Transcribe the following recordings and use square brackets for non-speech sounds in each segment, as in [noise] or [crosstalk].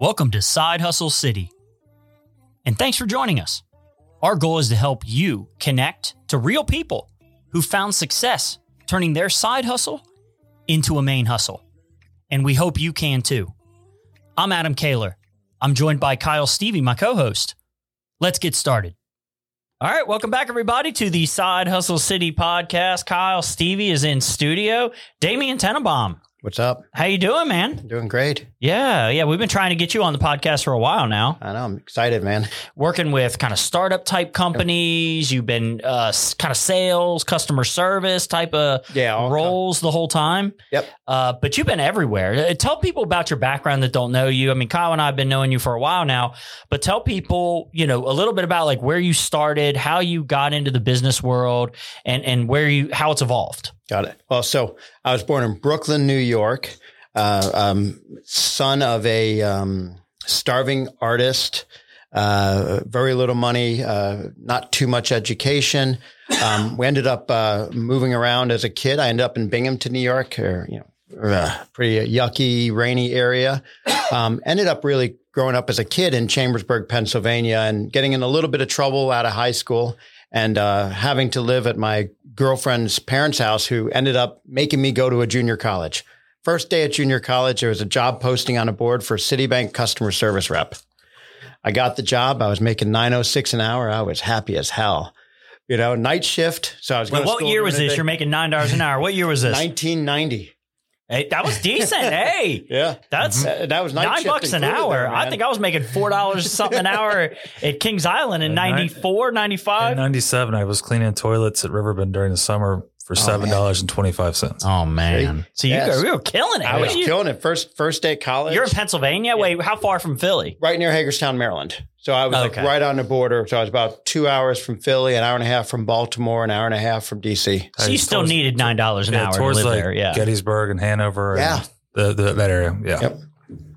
Welcome to Side Hustle City. And thanks for joining us. Our goal is to help you connect to real people who found success turning their side hustle into a main hustle. And we hope you can too. I'm Adam Kaler. I'm joined by Kyle Stevie, my co host. Let's get started. All right, welcome back, everybody, to the Side Hustle City podcast. Kyle Stevie is in studio. Damian Tanenbaum, What's up? how you doing, man? Doing great. Yeah, yeah, we've been trying to get you on the podcast for a while now. I know. I'm excited, man. Working with kind of startup type companies. You've been uh, kind of sales, customer service type of Yeah. roles the whole time. Yep. Uh, but you've been everywhere. Uh, Tell people about your background that don't know you. I mean, Kyle and I have been knowing you for a while now, but tell people, you know, a little bit about like where you started, how you got into the business world, and and where you how it's evolved. Got it. Well, so I was born in Brooklyn, New York, uh, um, son of a um, starving artist, uh, very little money, uh, not too much education. Um, we ended up uh, moving around as a kid. I ended up in Binghamton, New York, or, you know, uh, pretty yucky, rainy area. Um, ended up really growing up as a kid in Chambersburg, Pennsylvania, and getting in a little bit of trouble out of high school and uh, having to live at my girlfriend's parents' house, who ended up making me go to a junior college. First day at junior college, there was a job posting on a board for Citibank customer service rep. I got the job. I was making 906 an hour. I was happy as hell. You know, night shift. So I was Wait, going what year was this? You're making nine dollars an hour. What year was this? 1990. Hey, that was decent. [laughs] hey, Yeah. that's Uh, That was night nine bucks an included hour. there, I think I was making four dollars [laughs] something an hour at Kings Island in Yeah, nine- 94, In 95. 97, I was cleaning toilets at Riverbend during the summer for $7.25. Oh man! So you, Yes. were, you were killing it. I was You- killing it. First first day at college. You're in Pennsylvania. Wait, how far from Philly? right near Hagerstown, Maryland. So I was Okay. like right on the border. So I was about two hours from Philly, an hour and a half from Baltimore, an hour and a half from DC. So you still needed nine dollars an yeah, hour to towards live like there. Yeah. Gettysburg and Hanover. Yeah. And the, the, that area. Yeah. Yep.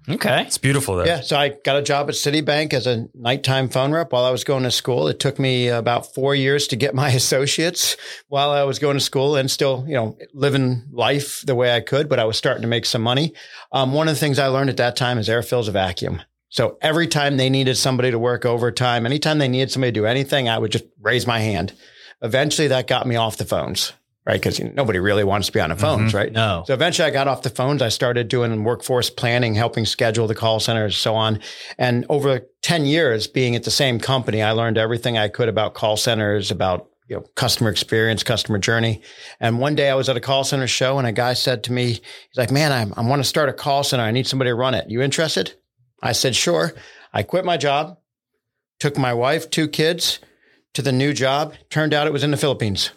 Okay. It's beautiful there. Yeah. So I got a job at Citibank as a nighttime phone rep while I was going to school. It took me about four years to get [laughs] my associates while I was going to school and still, you know, living life the way I could, but I was starting to make some money. Um, one of the things I learned at that time is air fills a vacuum. So every time they needed somebody to work overtime, anytime they needed somebody to do anything, I would just raise my hand. Eventually that got me off the phones, right? Because you know, nobody really wants to be on the mm-hmm. phones, right? No. So eventually I got off the phones. I started doing workforce planning, helping schedule the call centers, so on. And over 10 years being at the same company, I learned everything I could about call centers, about you know, customer experience, customer journey. And one day I was at a call center show and a guy said to me, he's like, man, I'm, I want to start a call center. I need somebody to run it. You interested? I said, sure. I quit my job, took my wife, two kids to the new job. Turned out it was in the Philippines.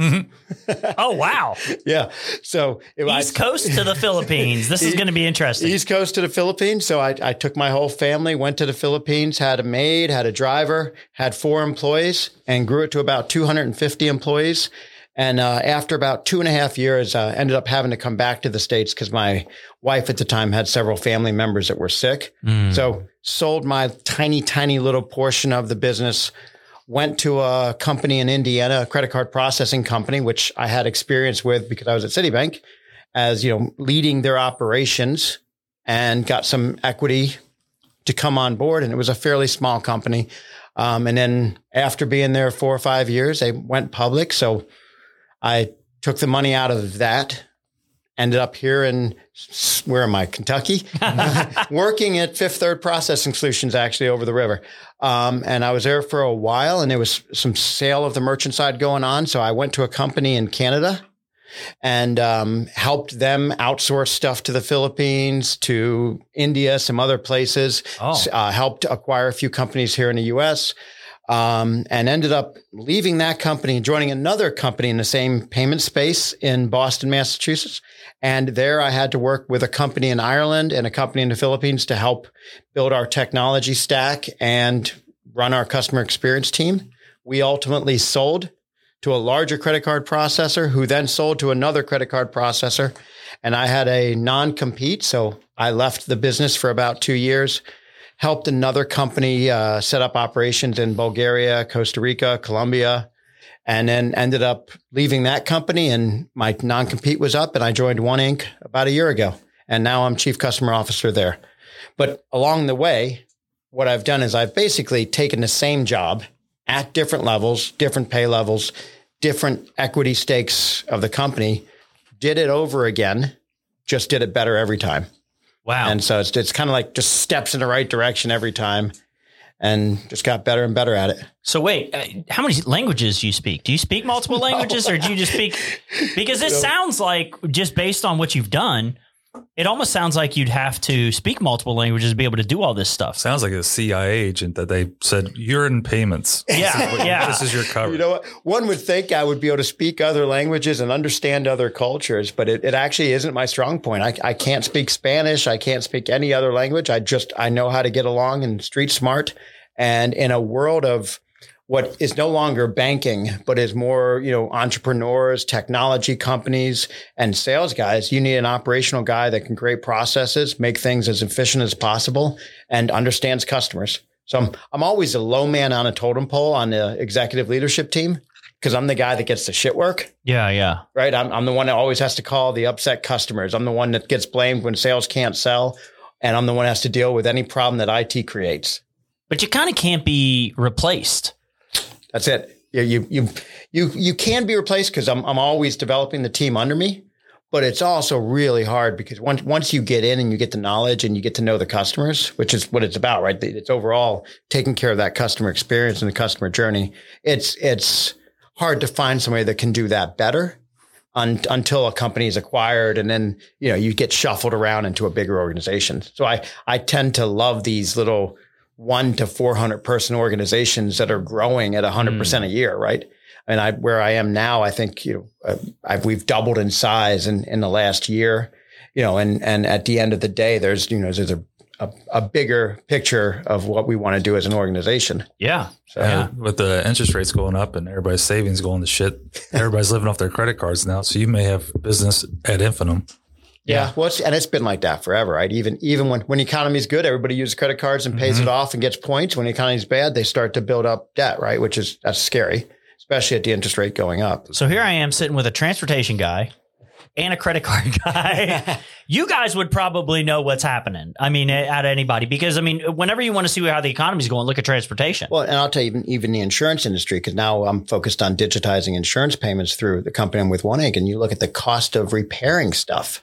Mm-hmm. Oh wow! [laughs] Yeah. So it was East Coast to the Philippines. This is [laughs] going to be interesting. East Coast to the Philippines. So I, I took my whole family, went to the Philippines, had a maid, had a driver, had four employees, and grew it to about 250 employees. And uh, after about two and a half years, uh, ended up having to come back to the states because my wife at the time had several family members that were sick. Mm. So sold my tiny, tiny little portion of the business. Went to a company in Indiana, a credit card processing company, which I had experience with because I was at Citibank as you know leading their operations and got some equity to come on board and it was a fairly small company um, and then after being there four or five years they went public so i took the money out of that ended up here in where am i kentucky [laughs] [laughs] working at fifth third processing solutions actually over the river um, and i was there for a while and there was some sale of the merchant side going on so i went to a company in canada and um, helped them outsource stuff to the Philippines, to India, some other places. Oh. Uh, helped acquire a few companies here in the U.S. Um, and ended up leaving that company and joining another company in the same payment space in Boston, Massachusetts. And there I had to work with a company in Ireland and a company in the Philippines to help build our technology stack and run our customer experience team. We ultimately sold to a larger credit card processor who then sold to another credit card processor. And I had a non compete. So I left the business for about two years, helped another company uh, set up operations in Bulgaria, Costa Rica, Colombia, and then ended up leaving that company and my non-compete was up and I joined One Inc about a year ago. And now I'm chief customer officer there. But along the way, what I've done is I've basically taken the same job at different levels, different pay levels, different equity stakes of the company, did it over again, just did it better every time. Wow. And so it's, it's kind of like just steps in the right direction every time and just got better and better at it. So wait, uh, how many languages do you speak? Do you speak multiple [laughs] languages or do you just speak? Because this sounds like just based on what you've done, it almost sounds like you'd have to speak multiple languages to be able to do all this stuff. Sounds like a CIA agent that they said you're in payments. [laughs] Yeah, yeah. This is your cover. You know what? One would think I would be able to speak other languages and understand other cultures, but it, it actually isn't my strong point. I, I can't speak Spanish. I can't speak any other language. I just, I know how to get along and street smart. And in a world of what is no longer banking, but is more, you know, entrepreneurs, technology companies, and sales guys. You need an operational guy that can create processes, make things as efficient as possible, and understands customers. So I'm, I'm always a low man on a totem pole on the executive leadership team because I'm the guy that gets the shit work, Yeah, yeah. right? I'm, I'm the one that always has to call the upset customers. I'm the one that gets blamed when sales can't sell. And I'm the one that has to deal with any problem that IT creates. But you kind of can't be replaced. That's it. You you you you, you can be replaced because I'm I'm always developing the team under me, but it's also really hard because once once you get in and you get the knowledge and you get to know the customers, which is what it's about, right? It's overall taking care of that customer experience and the customer journey. It's it's hard to find somebody that can do that better un, until a company is acquired and then you know you get shuffled around into a bigger organization. So I I tend to love these little one to 400 person organizations that are growing at 100% Mm. a year, right? And I, where I am now, I think, you know, uh, I've, we've doubled in size in, in the last year, you know, and, and at the end of the day, there's, you know, there's a, a, a bigger picture of what we want to do as an organization. Yeah. So Yeah. With the interest rates going up and everybody's savings going to shit, everybody's living off their credit cards now. So you may have business at infinitum. Yeah. Well, it's, and it's been like that forever, right? Even even when when the economy is good, everybody uses credit cards and pays Mhm. it off and gets points. When the economy is bad, they start to build up debt, right? Which is that's scary, especially at the interest rate going up. So here I am sitting with a transportation guy and a credit card [laughs] guy. [laughs] you guys would probably know what's happening. I mean, out of anybody, because I mean, whenever you want to see how the economy's going, look at transportation. Well, and I'll tell you, even even the insurance industry, because now I'm focused on digitizing insurance payments through the company I'm with, One Inc, and you look at the cost of repairing stuff,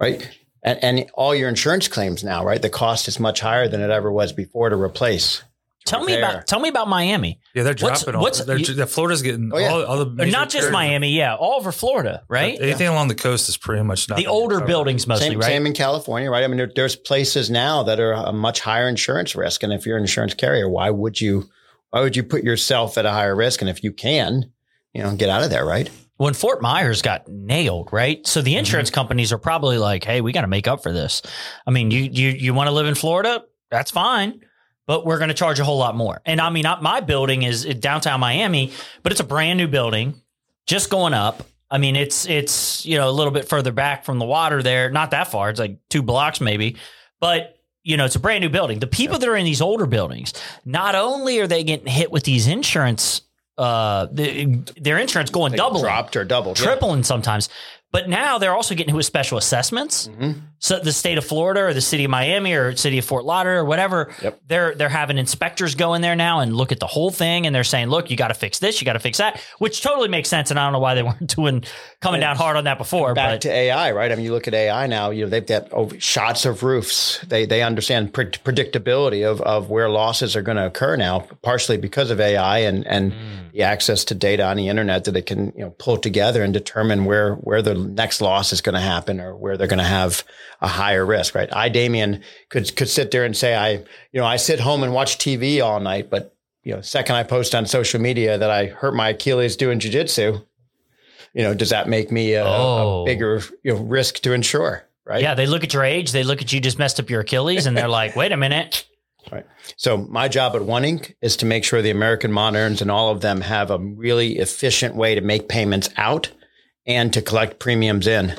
right? And, and all your insurance claims now, right? The cost is much higher than it ever was before to replace. tell me about tell me about Miami. Yeah, they're What's- dropping all. what's- they're, you- the Florida's getting Oh, yeah. all, all the major not just carriers- Miami, yeah, all over Florida, right? Anything along the coast is pretty much not The older recover. buildings mostly, Same, right? same in California, right? I mean, there, there's places now that are a much higher insurance risk, and if you're an insurance carrier, why would you? Why would you put yourself at a higher risk? And if you can, you know, get out of there, right? When Fort Myers got nailed, right? So the insurance Mm-hmm. companies are probably like, "Hey, we got to make up for this." I mean, you you you want to live in Florida? That's fine, but we're going to charge a whole lot more. And I mean, my building is downtown Miami, but it's a brand new building, just going up. I mean, it's it's you know a little bit further back from the water there, not that far. It's like two blocks maybe, but you know it's a brand new building. The people that are in these older buildings, not only are they getting hit with these insurance, uh, the, their insurance going Like double dropped or doubled, yeah. tripling sometimes. But now they're also getting hit with special assessments. Mhm. So the state of Florida or the city of Miami or city of Fort Lauderdale or whatever, Yep. they're they're having inspectors go in there now and look at the whole thing and they're saying, look, you got to fix this, you got to fix that, which totally makes sense. And I don't know why they [laughs] weren't doing coming down hard on that before. Back but to AI, right? I mean, you look at AI now. You know, they've got over shots of roofs. They they understand pre- predictability of of where losses are going to occur now, partially because of AI and and hmm. the access to data on the internet that it can you know pull together and determine where where the next loss is going to happen or where they're going to have a higher risk, right? I, Damian, could could sit there and say, I you know, I sit home and watch TV all night, but you know, second I post on social media that I hurt my Achilles doing jujitsu, you know, does that make me a, Oh. a bigger you know risk to insure? Right. yeah, they look at your age, they look at you just messed up your Achilles, and they're like, wait a minute. [laughs] Right. So my job at One Inc. is to make sure the American moderns and all of them have a really efficient way to make payments out and to collect premiums in.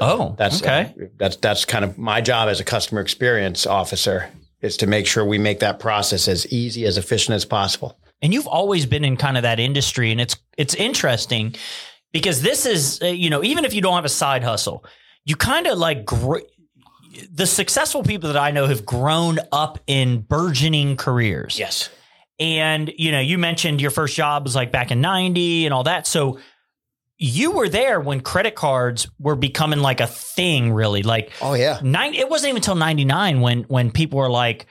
Oh, That's okay. uh, that's that's kind of my job as a customer experience officer is to make sure we make that process as easy as efficient as possible. and you've always been in kind of that industry, and it's it's interesting because this is uh, you know even if you don't have a side hustle, you kind of like gr- the successful people that I know have grown up in burgeoning careers. Yes. And you know, you mentioned your first job was like back in 90 and all that. So you were there when credit cards were becoming like a thing really. Like Oh yeah. nine it wasn't even until 99 when when people were like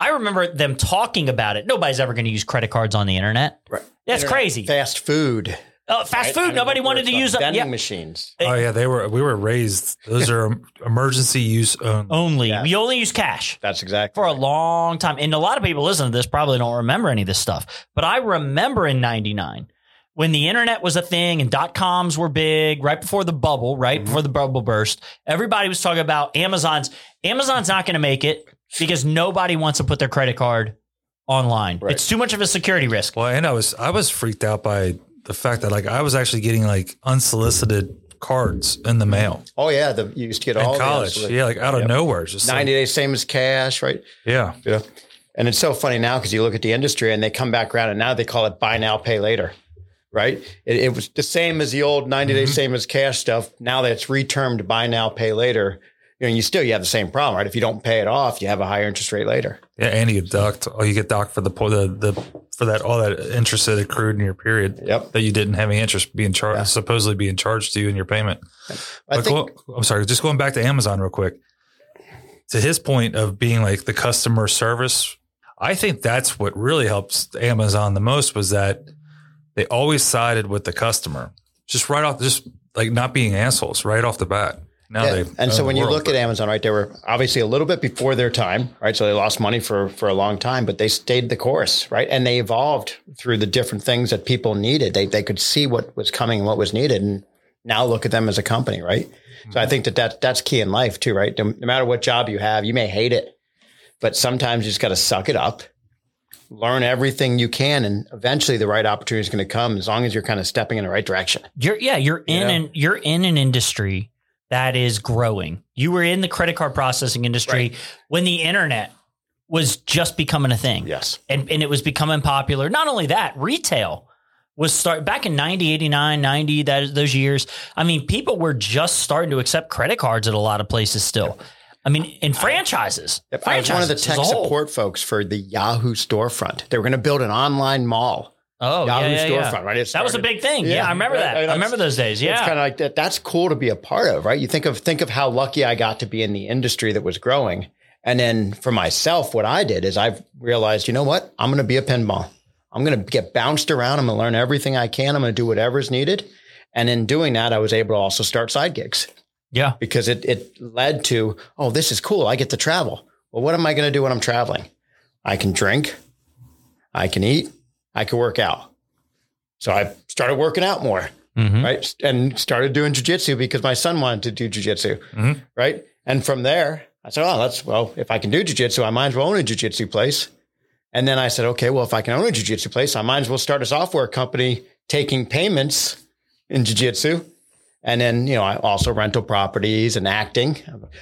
I remember them talking about it. Nobody's ever going to use credit cards on the internet. Right. That's Internet, crazy. Fast food. Uh, fast right? Food. mean, Nobody wanted to use vending yeah, machines. Oh yeah, they were. We were raised. Those are [laughs] emergency use only. only. Yeah. We only use cash. That's exactly for a long time. And a lot of people listening to this probably don't remember any of this stuff. But I remember in 99 when the internet was a thing and dot coms were big, right before the bubble, right Mm-hmm. before the bubble burst, everybody was talking about Amazon's. Amazon's not going to make it because nobody wants to put their credit card online. Right. It's too much of a security risk. Well, and I was I was freaked out by the fact that like I was actually getting like unsolicited cards in the mail Oh yeah, the, you used to get in all college. The, yeah, like out of Yep. nowhere. Just ninety like, days, same as cash, right? yeah. You know, and it's so funny now because you look at the industry and they come back around and now they call it buy now, pay later, right? It, it was the same as the old 90 days, mm-hmm. same as cash stuff. Now that it's retermed buy now, pay later, you know, you still you have the same problem, right? If you don't pay it off, you have a higher interest rate later. Yeah, and you get docked. Oh, you get docked for the the the for that all that interest that accrued in your period. Yep. That you didn't have any interest being charged, Yeah. supposedly being charged to you in your payment. I But think go- I'm sorry, just going back to Amazon real quick. To his point of being like the customer service, I think that's what really helps Amazon the most was that they always sided with the customer, just right off, just like not being assholes right off the bat. Now Yeah. they and so when you world, look at Amazon, right, they were obviously a little bit before their time, right? So they lost money for for a long time, but they stayed the course, right? And they evolved through the different things that people needed. They they could see what was coming and what was needed, and now look at them as a company, right? So I mm-hmm. think that, that that's key in life too, right? No, no matter what job you have, you may hate it, but sometimes you just got to suck it up, learn everything you can, and eventually the right opportunity is going to come as long as you're kind of stepping in the right direction. You're yeah, you're in Yeah. an you're in an industry that is growing. You were in the credit card processing industry when the internet was just becoming a thing. Yes. And and it was becoming popular. Not only that, retail was start back in 90, 89, 90, that those years. I mean, people were just starting to accept credit cards at a lot of places still. I mean, in franchises. Yep, I was one of the tech as a whole. support folks for the Yahoo storefront. They were going to build an online mall. Oh, Yahoo yeah, yeah, yeah. storefront, right? That was a big thing. Yeah, Yeah, I remember right. that. I mean, I remember those days. Yeah, it's kind of like that. That's cool to be a part of, right? You think of think of how lucky I got to be in the industry that was growing, and then for myself, what I did is I've realized, you know what? I'm going to be a pinball. I'm going to get bounced around. I'm going to learn everything I can. I'm going to do whatever's needed, and in doing that, I was able to also start side gigs yeah. because it it led to, oh, this is cool. I get to travel. Well, what am I going to do when I'm traveling? I can drink, I can eat, I can work out. So I started working out more, Mhm. right? And started doing jujitsu because my son wanted to do jujitsu, Mhm. right? And from there, I said, oh, that's well, if I can do jujitsu, I might as well own a jujitsu place. And then I said, okay, well, if I can own a jujitsu place, I might as well start a software company taking payments in jujitsu. And then, you know, I also rental properties and acting.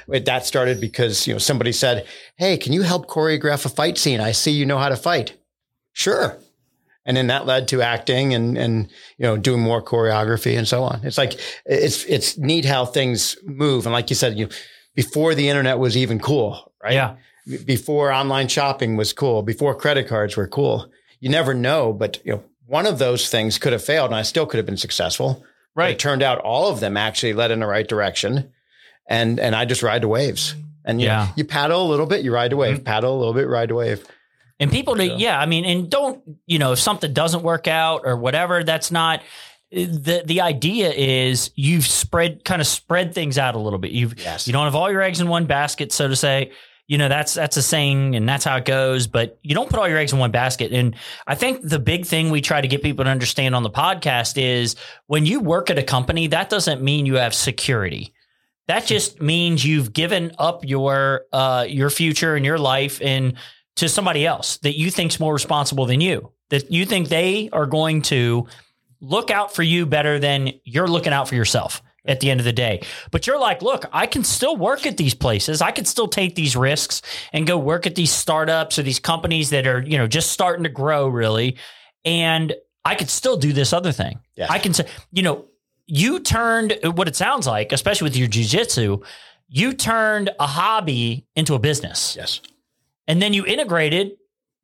That started because, you know, somebody said, Hey, can you help choreograph a fight scene? I see you know how to fight. Sure. And then that led to acting and, and, you know, doing more choreography and so on. It's like, it's, it's neat how things move. And like you said, you, before the internet was even cool, right? Yeah. Before online shopping was cool, before credit cards were cool. You never know, but, you know, one of those things could have failed and I still could have been successful. But Right. it turned out all of them actually led in the right direction. And and I just ride the waves. And you, Yeah. you paddle a little bit, you ride the wave, mm-hmm. paddle a little bit, ride the wave. And people, to, yeah, I mean, and don't you know if something doesn't work out or whatever, that's not the the idea. Is you've spread kind of spread things out a little bit. You've Yes. you don't have all your eggs in one basket, so to say. You know that's that's a saying, and that's how it goes. But you don't put all your eggs in one basket. And I think the big thing we try to get people to understand on the podcast is when you work at a company, that doesn't mean you have security. That just means you've given up your uh, your future and your life and to somebody else that you think's more responsible than you. That you think they are going to look out for you better than you're looking out for yourself at the end of the day. But you're like, look, I can still work at these places. I can still take these risks and go work at these startups or these companies that are, you know, just starting to grow really. and I could still do this other thing. Yeah. I can say, you know, you turned what it sounds like, especially with your jujitsu, you turned a hobby into a business. Yes. And then you integrated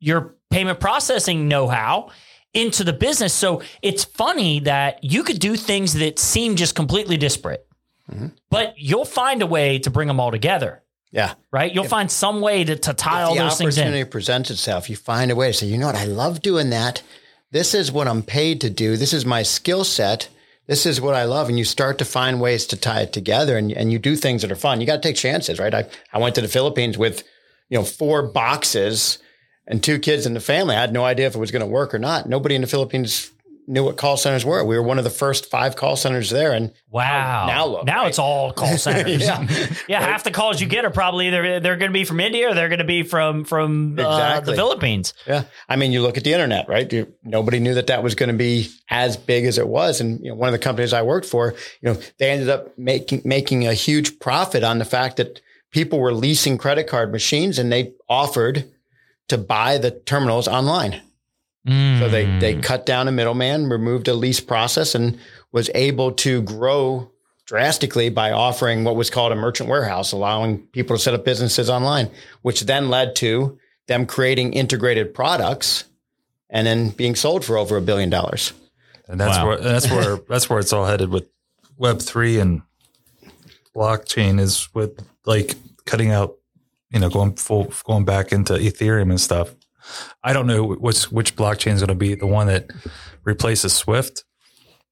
your payment processing know how into the business. So it's funny that you could do things that seem just completely disparate, Mm-hmm. but you'll find a way to bring them all together, Yeah. right? You'll find some way to, to tie all those things in. opportunity presents itself, you find a way to say, you know what, I love doing that. This is what I'm paid to do. This is my skill set. This is what I love. And you start to find ways to tie it together and, and you do things that are fun. You got to take chances, right? I, I went to the Philippines with, you know, four boxes and two kids in the family. I had no idea if it was going to work or not. Nobody in the Philippines knew what call centers were. We were one of the first five call centers there. And Wow. Now look, now right? it's all call [laughs] centers. Yeah. [laughs] yeah. Half the calls you get are probably either they're going to be from India or they're going to be from from uh, the Philippines. Yeah. I mean, you look at the internet, right? You, nobody knew that that was going to be as big as it was. And, you know, one of the companies I worked for, you know, they ended up making, making a huge profit on the fact that people were leasing credit card machines and they offered to buy the terminals online. So they, Hmm. they cut down a middleman, removed a lease process and was able to grow drastically by offering what was called a merchant warehouse, allowing people to set up businesses online, which then led to them creating integrated products and then being sold for over a billion dollars. And that's Wow. where that's where [laughs] that's where it's all headed with Web three and blockchain is with like cutting out, you know, going full going back into Ethereum and stuff. I don't know which which blockchain is going to be the one that replaces Swift,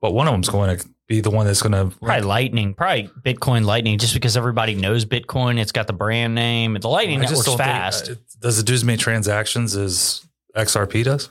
but one of them's going to be the one that's going to Probably Lightning, probably Bitcoin Lightning, just because everybody knows Bitcoin. It's got the brand name. The Lightning I just network's don't think- fast. uh, does it do as many transactions as XRP does?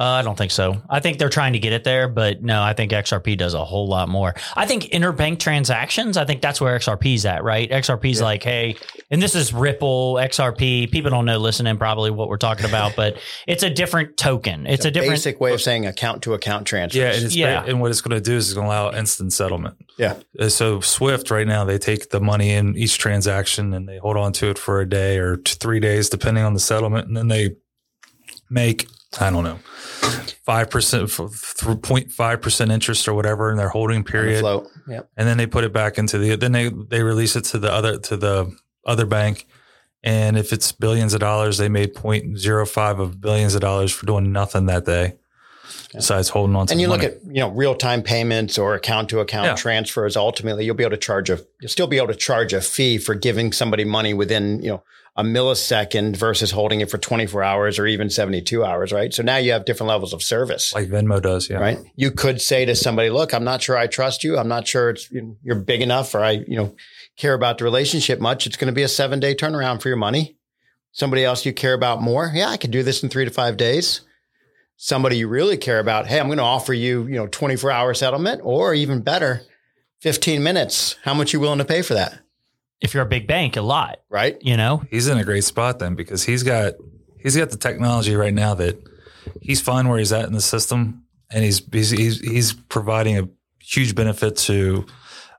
Uh, I don't think so. I think they're trying to get it there, but no, I think XRP does a whole lot more. I think interbank transactions, I think that's where XRP's at, right? XRP's like, hey, and this is Ripple, XRP. People don't know listening probably what we're talking about, but it's a different token. It's a different basic way of saying account to account transfer. Yeah, and, it's Yeah. and what it's going to do is it's going to allow instant settlement. yeah. Uh, So Swift right now they take the money in each transaction and they hold on to it for a day or t- three days depending on the settlement, and then they make I don't know five percent through 05 percent interest or whatever in their holding period, float. Yep. and then they put it back into the then they they release it to the other to the other bank. And if it's billions of dollars, they made 0.05 of billions of dollars for doing nothing that day, besides holding on to. And the you look at, you know, real time payments or account to account transfers, ultimately you'll be able to charge a, you'll still be able to charge a fee for giving somebody money within, you know, a millisecond versus holding it for 24 hours or even 72 hours, right? So now you have different levels of service. like Venmo does, yeah. right? You could say to somebody, "Look, I'm not sure I trust you. I'm not sure it's you're big enough, or I, you know, care about the relationship much. It's going to be a seven day turnaround for your money. Somebody else you care about more, yeah, I could do this in three to five days. Somebody you really care about, hey, I'm going to offer you, you know, 24 hour settlement, or even better, 15 minutes. How much you willing to pay for that, if you're a big bank, a lot, right? you know? he's in a great spot then because he's got he's got the technology right now that he's fine where he's at in the system and he's he's he's, he's providing a huge benefit to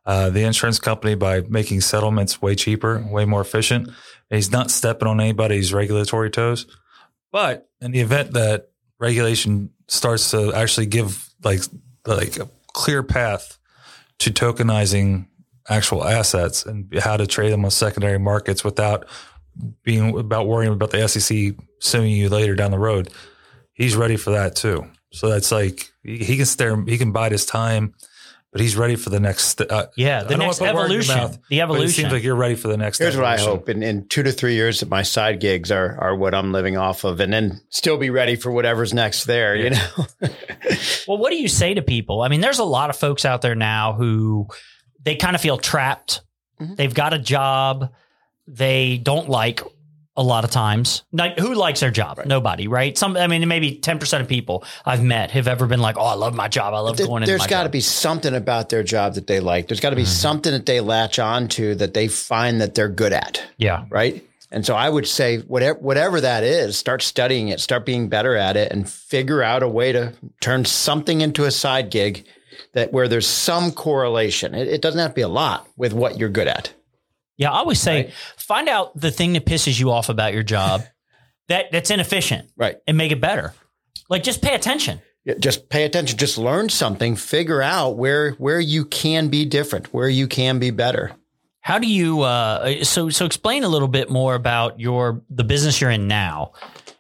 uh, the insurance company by making settlements way cheaper, way more efficient. And he's not stepping on anybody's regulatory toes. But in the event that regulation starts to actually give like like a clear path to tokenizing actual assets and how to trade them on secondary markets without being about worrying about the SEC suing you later down the road. He's ready for that too. So that's like he he can stare, he can bide his time, but he's ready for the next. Uh, Yeah, the next put words in your evolution. mouth, the but it evolution. seems like you're ready for the next. Here's what I hope: in, in two to three years, that my side gigs are are what I'm living off of, and then still be ready for whatever's next there. You know, [laughs] Well, what do you say to people? I mean, there's a lot of folks out there now who they kind of feel trapped. Mhm. They've got a job they don't like a lot of times. Like, who likes their job? Right. Nobody, right? Some, I mean, maybe 10% of people I've met have ever been like, oh, I love my job. I love There- going there's got to be something about their job that they like. There's got to be something that they latch on to that they find that they're good at, Yeah. right? And so I would say whatever whatever that is, start studying it, start being better at it, and figure out a way to turn something into a side gig that where there's some correlation. It, it doesn't have to be a lot with what you're good at. Yeah. I always say, Right. find out the thing that pisses you off about your job [laughs] that that's inefficient Right. and make it better. Like just pay attention. Yeah, Just pay attention. Just learn something. Figure out where where you can be different, where you can be better. How do you uh so so explain a little bit more about your the business you're in now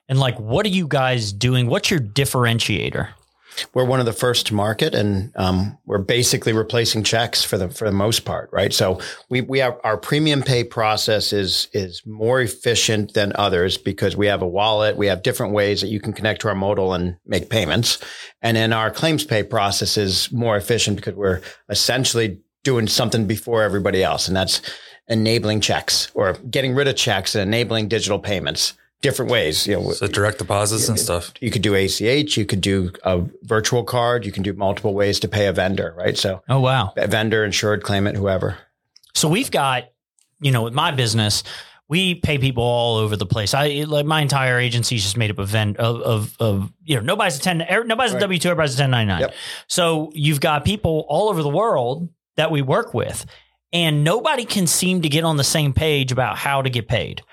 and like what are you guys doing? What's your differentiator? We're one of the first to market, and um, we're basically replacing checks for the for the most part, right? So we we have our premium pay process is is more efficient than others because we have a wallet, we have different ways that you can connect to our modal and make payments, and then our claims pay process is more efficient because we're essentially doing something before everybody else, and that's enabling checks or getting rid of checks and enabling digital payments different ways. You know, So direct deposits and stuff. you could do ACH, you could do a virtual card, you can do multiple ways to pay a vendor, right? So Oh wow. a vendor, insured, claimant, whoever. So we've got, you know, with my business, we pay people all over the place. I like my entire agency is just made up of vend of, of, of you know nobody's a ten er, nobody's a Right. W two everybody's a ten ninety nine. Yep. So you've got people all over the world that we work with, and nobody can seem to get on the same page about how to get paid.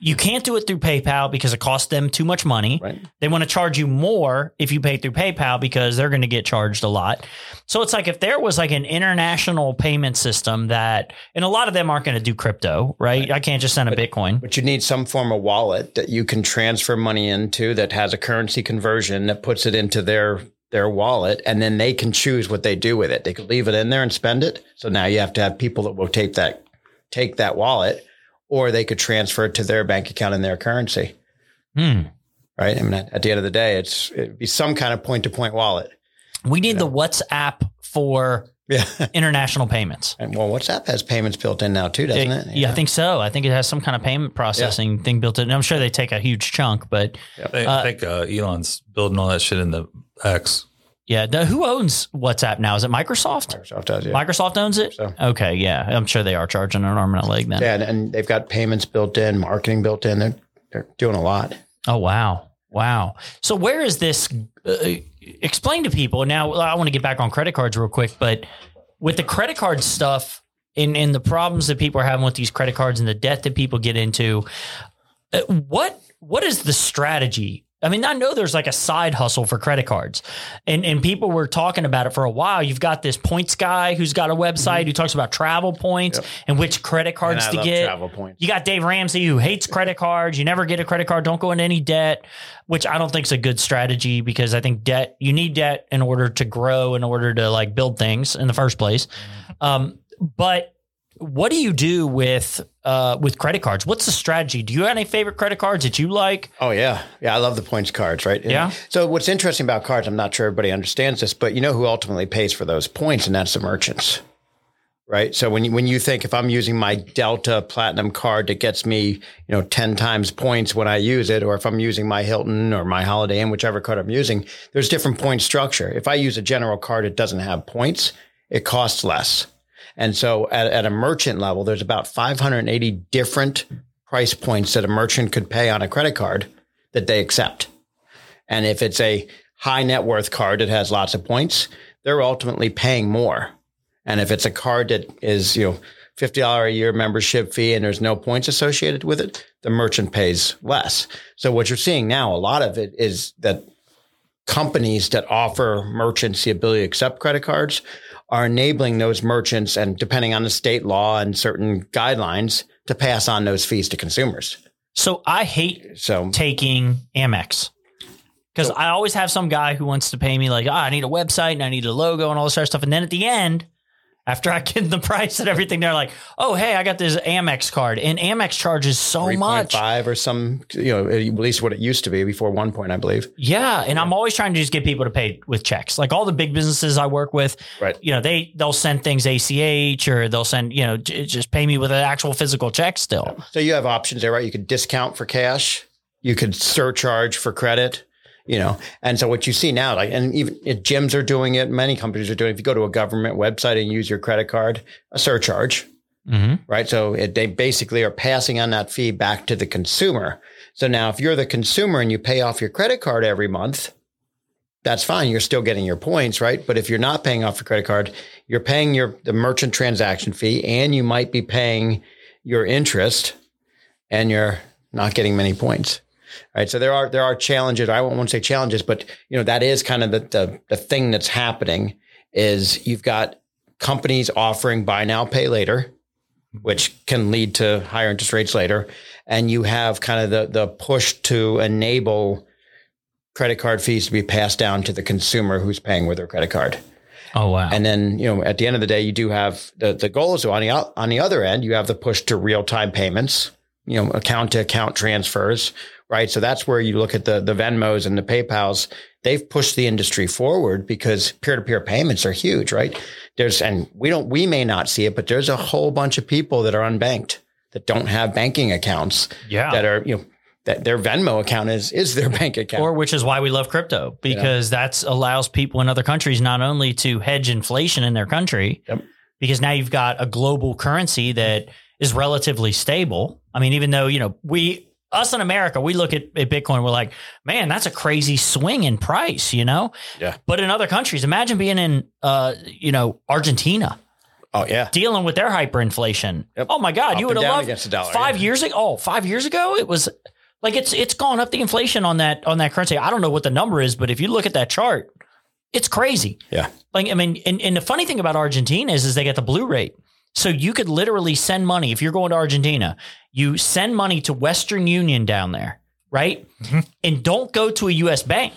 You can't do it through PayPal because it costs them too much money. Right. They want to charge you more if you pay through PayPal because they're going to get charged a lot. So it's like if there was like an international payment system that, and a lot of them aren't going to do crypto, right? I can't just send a Bitcoin. But you need some form of wallet that you can transfer money into that has a currency conversion that puts it into their their wallet and then they can choose what they do with it. They could leave it in there and spend it. So now you have to have people that will take that take that wallet or they could transfer it to their bank account in their currency. Hmm. Right. I mean, at, at the end of the day, it's it'd be some kind of point to point wallet. We need the WhatsApp for [laughs] Yeah. international payments. And well, WhatsApp has payments built in now too, doesn't it? Yeah, I think so. I think it has some kind of payment processing thing built in. And I'm sure they take a huge chunk, but I think, Uh, I think uh, Elon's building all that shit in the X. yeah. the- who owns WhatsApp now? Is it Microsoft? Microsoft does. Yeah. Microsoft owns it? So. Okay, yeah. I'm sure they are charging an arm and a leg then. Yeah, and, and they've got payments built in, marketing built in. They're they're doing a lot. Oh wow, wow. So where is this? Uh, explain to people now. I want to get back on credit cards real quick, but with the credit card stuff and and the problems that people are having with these credit cards and the debt that people get into, uh, what what is the strategy? I mean, I know there's like a side hustle for credit cards, and and people were talking about it for a while. You've got this points guy who's got a website who talks about travel points and which credit cards to get. travel points. You got Dave Ramsey who hates credit cards. You never get a credit card. Don't go into any debt, which I don't think is a good strategy because I think debt, you need debt in order to grow, in order to like build things in the first place. Um, but what do you do with uh, with credit cards? What's the strategy? Do you have any favorite credit cards that you like? Oh yeah, yeah. I love the points cards, right? And Yeah. So what's interesting about cards? I'm not sure everybody understands this, but you know who ultimately pays for those points, and that's the merchants, right? So when you when you think if I'm using my Delta Platinum card that gets me, you know, ten times points when I use it, or if I'm using my Hilton or my Holiday Inn, whichever card I'm using, there's different point structure. If I use a general card it doesn't have points, it costs less. And so at, at a merchant level, there's about 580 different price points that a merchant could pay on a credit card that they accept. And if it's a high net worth card that has lots of points, they're ultimately paying more. And if it's a card that is, you know, $50 a year membership fee and there's no points associated with it, the merchant pays less. So what you're seeing now, a lot of it is that companies that offer merchants the ability to accept credit cards are enabling those merchants and depending on the state law and certain guidelines to pass on those fees to consumers. So I hate So taking Amex because I always have some guy who wants to pay me like, ah, I need a website and I need a logo and all this other stuff. And then at the end, after I get the price and everything, they're like, oh, hey, I got this Amex card. And Amex charges so much. five or some, you know, at least what it used to be before one point, I believe. Yeah. And I'm always trying to just get people to pay with checks. Like all the big businesses I work with, Right. you know, they, they'll send things ACH or they'll send, you know, j- just pay me with an actual physical check still. So you have options there, right? You could discount for cash, you could surcharge for credit, you know. And so what you see now, like, and even if gyms are doing it, many companies are doing. it. If you go to a government website and use your credit card, a surcharge, Mm-hmm. right? So it, they basically are passing on that fee back to the consumer. So now, if you're the consumer and you pay off your credit card every month, that's fine. You're still getting your points, right? But if you're not paying off your credit card, you're paying your the merchant transaction fee, and you might be paying your interest, and you're not getting many points. Right? So there are there are challenges. I won't want to say challenges, but you know that is kind of the, the the thing that's happening is you've got companies offering buy now pay later, mm-hmm. which can lead to higher interest rates later, and you have kind of the the push to enable credit card fees to be passed down to the consumer who's paying with their credit card. Oh wow! And then you know at the end of the day, you do have the the goals. So on the on the other end, you have the push to real time payments, you know, account to account transfers, right? So that's where you look at the the Venmos and the PayPal's. They've pushed the industry forward because peer to peer payments are huge, right? There's and we don't we may not see it, but there's a whole bunch of people that are unbanked that don't have banking accounts. Yeah. that are you know that their Venmo account is is their [laughs] bank account. Or which is why we love crypto because that allows people in other countries not only to hedge inflation in their country, Yep. because now you've got a global currency that is relatively stable. I mean, even though you know we us in America, we look at, at Bitcoin, we're like, man, that's a crazy swing in price, you know. Yeah. But in other countries, imagine being in, uh, you know, Argentina oh yeah, dealing with their hyperinflation. Yep. Oh my God, Up you would have loved against the dollar, five yeah. years ago. Oh, five years ago, it was like it's it's gone up the inflation on that on that currency. I don't know what the number is, but if you look at that chart, it's crazy. yeah. Like I mean, and, and the funny thing about Argentina is is they get the blue rate. So you could literally send money if you're going to Argentina, you send money to Western Union down there, right? And don't go to a US bank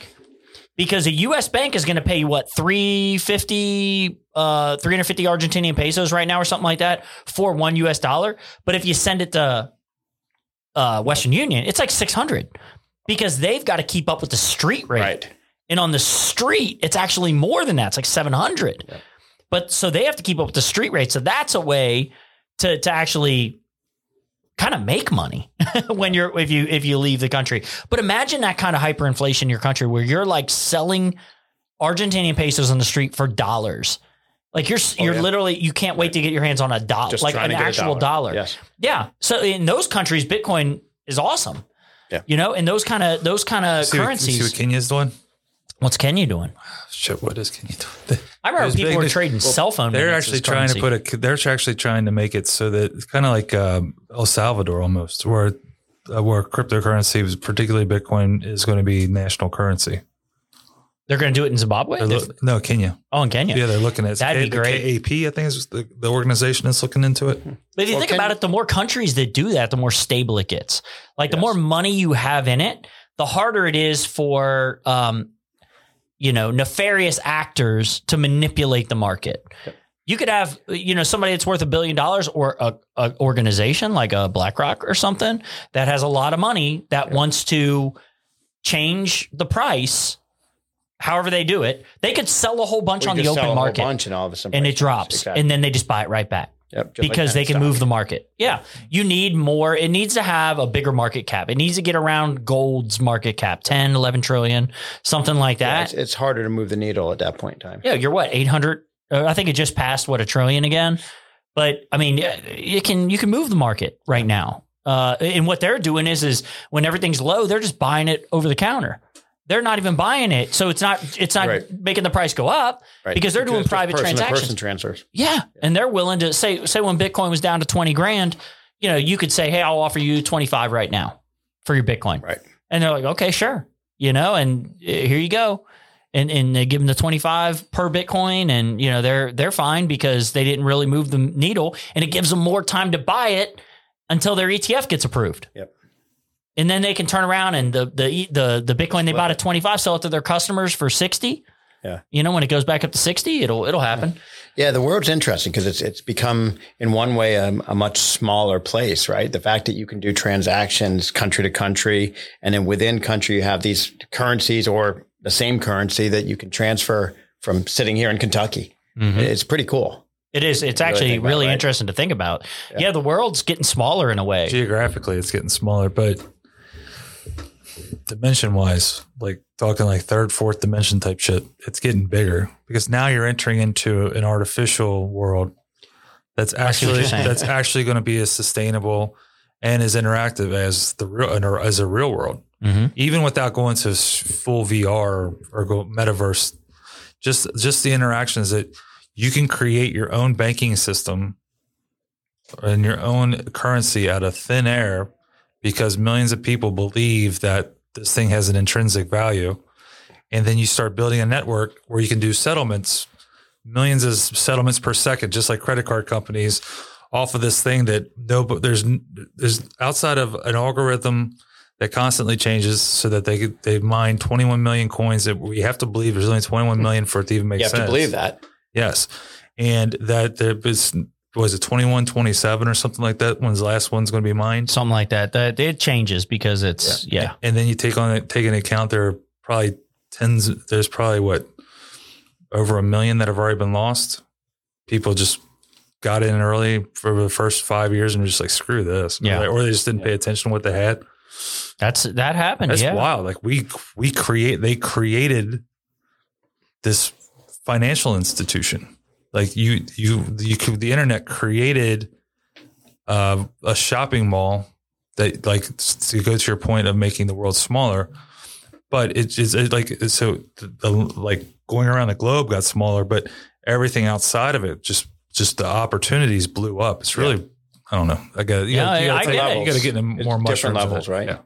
because a US bank is going to pay you what 350 uh 350 Argentinian pesos right now or something like that for 1 US dollar, but if you send it to uh Western Union, it's like 600 because they've got to keep up with the street rate. Right. And on the street, it's actually more than that. It's like 700. But so they have to keep up with the street rate. So that's a way to to actually kind of make money [laughs] when you're if you if you leave the country. But imagine that kind of hyperinflation in your country where you're like selling Argentinian pesos on the street for dollars. Like you're oh, you're Oh, yeah. literally you can't wait to get your hands on a dollar, like an to get a actual dollar. Yes. Yeah. So in those countries, Bitcoin is awesome. Yeah. You know, in those kind of those kind of See what, currencies. see what Kenya's doing? What's Kenya doing? Shit, what is Kenya doing? [laughs] I remember Those people big- were trading cell phone. They're actually as trying to put a. They're actually trying to make it so that it's kind of like um, El Salvador almost, where uh, where cryptocurrency, was particularly Bitcoin, is going to be national currency. They're going to do it in Zimbabwe. They're no, Kenya. oh, in Kenya. Yeah, they're looking at That'd be the great. KAP, I think is the, the organization that's looking into it. But if you Well, think can- about it, the more countries that do that, the more stable it gets. Like the more money you have in it, the harder it is for, um, you know, nefarious actors to manipulate the market. You could have, you know, somebody that's worth a billion dollars or a, a organization like a BlackRock or something that has a lot of money that wants to change the price. However they do it, they could sell a whole bunch We on the open market bunch and all of a sudden and it drops, Exactly. and then they just buy it right back Yep, just like because they can penny move the market. Yeah. You need more. It needs to have a bigger market cap. It needs to get around gold's market cap, 10, 11 trillion, something like Yeah, that. it's, it's harder to move the needle at that point in time. Yeah. You're what, 800? Uh, I think it just passed what a trillion again. But I mean, you can, you can move the market right now. Uh, and what they're doing is, is when everything's low, they're just buying it over the counter. They're not even buying it. So it's not, it's not Right. making the price go up Right. because they're doing private person transactions. person transfers. Yeah. And they're willing to say, say when Bitcoin was down to 20 grand, you know, you could say, Hey, I'll offer you 25 right now for your Bitcoin. Right. And they're like, okay, sure. You know, and uh, here you go. And, and they give them the 25 per Bitcoin and, you know, they're, they're fine because they didn't really move the needle and it gives them more time to buy it until their ETF gets approved. Yep. And then they can turn around and the, the, the, the Bitcoin they bought at 25, sell it to their customers for 60. Yeah. You know, when it goes back up to 60, it'll, it'll happen. Yeah, the world's interesting because it's it's become in one way a, a much smaller place, right? The fact that you can do transactions country to country, and then within country you have these currencies or the same currency that you can transfer from sitting here in Kentucky. Mm-hmm. It's pretty cool. It is. It's Really actually think about it, really right? interesting to think about. Yeah. Yeah. the world's getting smaller in a way. Geographically, it's getting smaller, but dimension wise, like talking like third, fourth dimension type shit, it's getting bigger because now you're entering into an artificial world that's actually that's actually going to be as sustainable and as interactive as the real as a real world. Mm-hmm. even without going to full VR or go metaverse, just just the interactions that you can create your own banking system and your own currency out of thin air because millions of people believe that this thing has an intrinsic value. And then you start building a network where you can do settlements, millions of settlements per second, just like credit card companies off of this thing that no, but there's, there's outside of an algorithm that constantly changes so that they could, they mine 21 million coins that we have to believe there's only 21 hmm. million for it to even make sense. You have sense. to believe that. Yes. And that there was, was it 21, 27 or something like that? When's the last one's going to be mined? Something like that. That it changes because it's yeah. And then you take on take into account there are probably tens. There's probably what over a million that have already been lost. People just got in early for the first five years and were just like, screw this. Yeah. Or they, or they just didn't pay attention to what they had. That's that happened. That's yeah. wild. Like we we create they created this financial institution. Like you you you could, the internet created uh, a shopping mall that like to go to your point of making the world smaller, but it's it's it like so the, the like going around the globe got smaller, but everything outside of it just just the opportunities blew up. It's really I don't know. I got you Yeah, got I- I to get it. you got to get into more different levels, right? Yeah.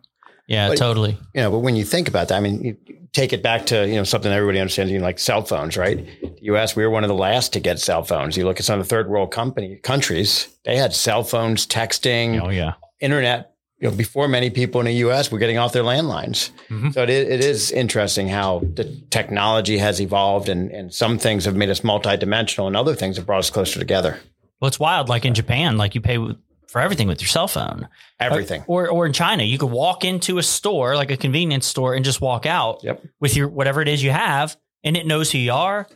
Yeah, But- totally. you know, but when you think about that, I mean, you take it back to, you know, something everybody understands, you know, like cell phones, right? The US, we were one of the last to get cell phones. You look at some of the third world company countries, they had cell phones, texting, Oh yeah. internet, you know, before many people in the US were getting off their landlines. Mhm. So it, it is interesting how the technology has evolved and, and some things have made us multidimensional and other things have brought us closer together. Well, it's wild. Like in Japan, like you pay with- for everything with your cell phone. Everything. Or or in China, you could walk into a store, like a convenience store, and just walk out Yep. with your whatever it is you have, and it knows who you are.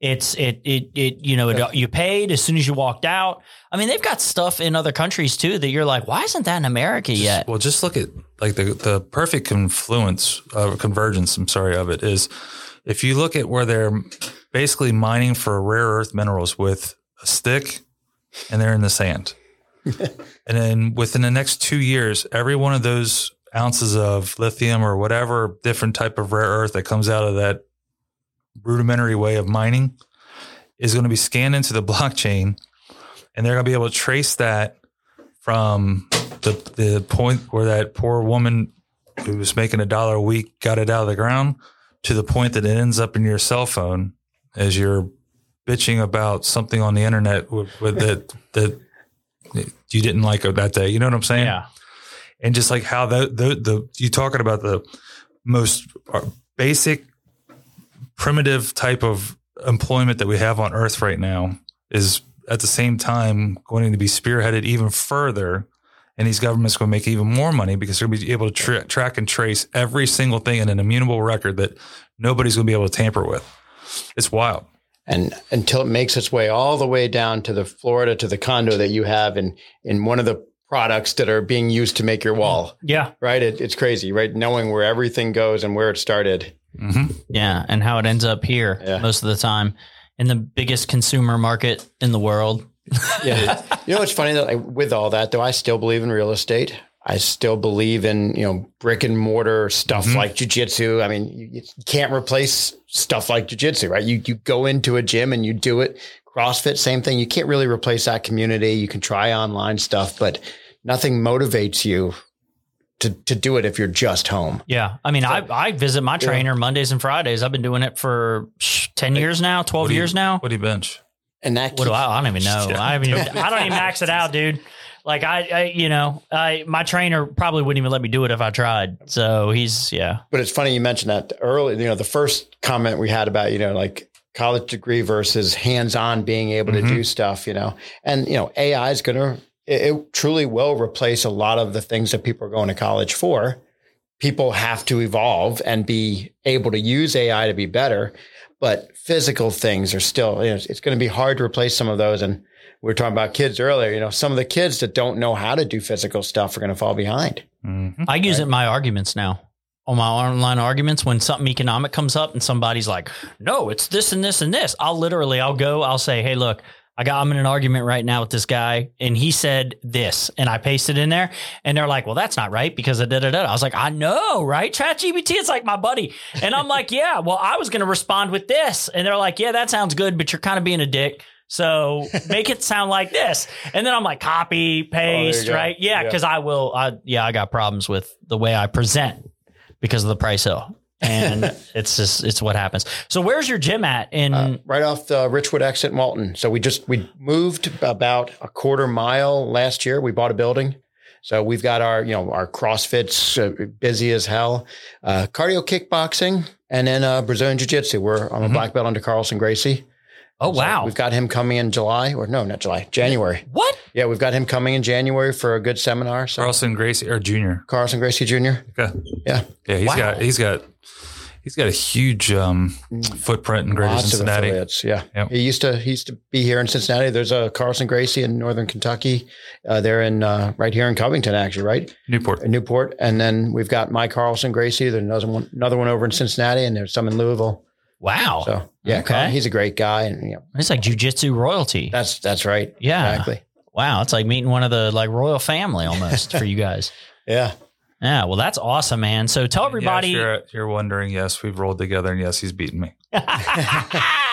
It's it it it you know it, you paid as soon as you walked out. I mean, they've got stuff in other countries too that you're like, why isn't that in America Just- yet? Well, just look at like the the perfect confluence uh, convergence. I'm sorry of it is if you look at where they're basically mining for rare earth minerals with a stick, and they're in the sand, and then within the next two years, every one of those ounces of lithium or whatever different type of rare earth that comes out of that rudimentary way of mining is going to be scanned into the [laughs] blockchain, and they're going to be able to trace that from the the point where that poor woman who was making a dollar a week got it out of the ground to the point that it ends up in your cell phone as you're bitching about something on the internet with, with [laughs] that that you didn't like that day. You know what I'm saying? Yeah. and just like how the the, the you talking about the most uh, basic primitive type of employment that we have on earth right now is at the same time going to be spearheaded even further and these governments going to make even more money because they're going to be able to tra- track and trace every single thing in an immutable record that nobody's going to be able to tamper with it's wild and until it makes its way all the way down to the Florida to the condo that you have in in one of the products that are being used to make your wall. Yeah. Right? It, it's crazy, right? Knowing where everything goes and where it started. hmm Yeah. And how it ends up here Yeah. most of the time in the biggest consumer market in the world. [laughs] Yeah. you know what's funny though? Like, with all that though, I still believe in real estate. I still believe in you know brick and mortar stuff Mhm. like jujitsu. I mean, you, you can't replace stuff like jujitsu, right? You you go into a gym and you do it. CrossFit, same thing. You can't really replace that community. You can try online stuff, but nothing motivates you to to do it if you're just home. Yeah. I mean, I, I visit my trainer Mondays and Fridays. I've been doing it for sh- 10 years now, 12 you- years now. what do you bench And that What do I, I don't even know. Yeah. [laughs] I haven't even, I don't even max it out, dude. Like I, I you know, I, my trainer probably wouldn't even let me do it if I tried. So he's, yeah. But it's funny you mentioned that early. You know, the first comment we had about you know like college degree versus hands on being able Mhm. to do stuff. You know, and you know AI is going to it, it truly will replace a lot of the things that people are going to college for. People have to evolve and be able to use AI to be better, but physical things are still. You know, it's, it's going to be hard to replace some of those. And we were talking about kids earlier. You know, some of the kids that don't know how to do physical stuff are going to fall behind. Mhm. I use it in my arguments now. On my online arguments, when something economic comes up and somebody's like, "No, it's this and this and this," I'll literally, I'll go, I'll say, "Hey, look, I got, I'm in an argument right now with this guy, and he said this, and I pasted in there, and they're like, "Well, that's not right because of da da da." I was like, "I know, right? ChatGPT is like my buddy," and I'm like, "Yeah, well, I was going to respond with this," and they're like, "Yeah, that sounds good, but you're kind of being a dick." So make it sound like this. And then I'm like, copy, paste, go. right? Yeah, Yeah. because I will, I, yeah, I got problems with the way I present because of the price hill. And [laughs] it's just, it's what happens. So where's your gym at in, Uh, right off the Richwood exit in Walton. So we just we moved about a quarter mile last year. We bought a building. So we've got our, you know, our CrossFit's uh, busy as hell, uh, cardio kickboxing, and then uh, Brazilian Jiu Jitsu. We're I'm a Mhm. black belt under Carlson Gracie. Oh, So wow. we've got him coming in July, or no, not July, January. what? Yeah, we've got him coming in January for a good seminar. So Carlson Gracie or Junior. Carlson Gracie Jr. Okay. Yeah. Yeah, he's Wow. got he's got he's got a huge um, footprint in Greater Lots of affiliates. Yeah. Yep. He used to he used to be here in Cincinnati. There's a Carlson Gracie in Northern Kentucky. Uh, they're in uh, right here in Covington, actually, right? Newport. In Newport. And then we've got my Carlson Gracie. There's another one another one over in Cincinnati, and there's some in Louisville. Wow. So yeah, Okay. Carl- he's a great guy. And you know, it's like jujitsu royalty. that's that's right. yeah. Exactly. Wow. It's like meeting one of the like royal family almost for you guys. [laughs] Yeah. Yeah. Well, that's awesome, man. So tell everybody. Yeah, if you're, if you're wondering, yes, we've rolled together, and yes, he's beaten me. [laughs]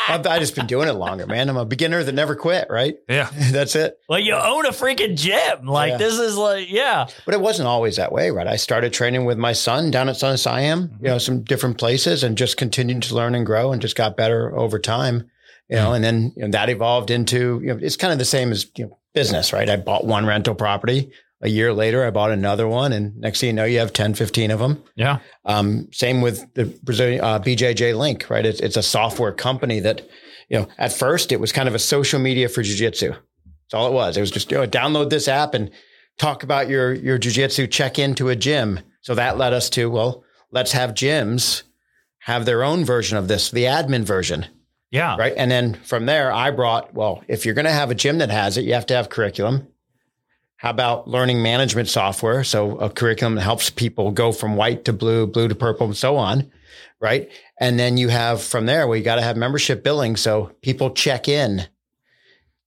I've, I just been doing it longer, man. I'm a beginner that never quit, right? Yeah, [laughs] That's it. well, you own a freaking gym. Like Yeah. this is like, yeah. But it wasn't always that way, right? I started training with my son down at Sun Siam, you mm-hmm. know, some different places and just continued to learn and grow and just got better over time, you know, mm. and then you know, that evolved into, you know, it's kind of the same as you know, business, right? I bought one rental property. A year later, I bought another one. And next thing you know, you have 10, 15 of them. Yeah. Um, same with the Brazilian uh, BJJ Link, right? It's, it's a software company that, you know, at first it was kind of a social media for jujitsu. That's all it was. It was just you know, download this app and talk about your your jujitsu. Check into a gym. So that led us to well, let's have gyms have their own version of this, the admin version, Yeah. right? And then from there, I brought well, if you're going to have a gym that has it, you have to have curriculum. How about learning management software? So a curriculum that helps people go from white to blue, blue to purple, and so on, right? And then you have from there, you got to have membership billing. So people check in,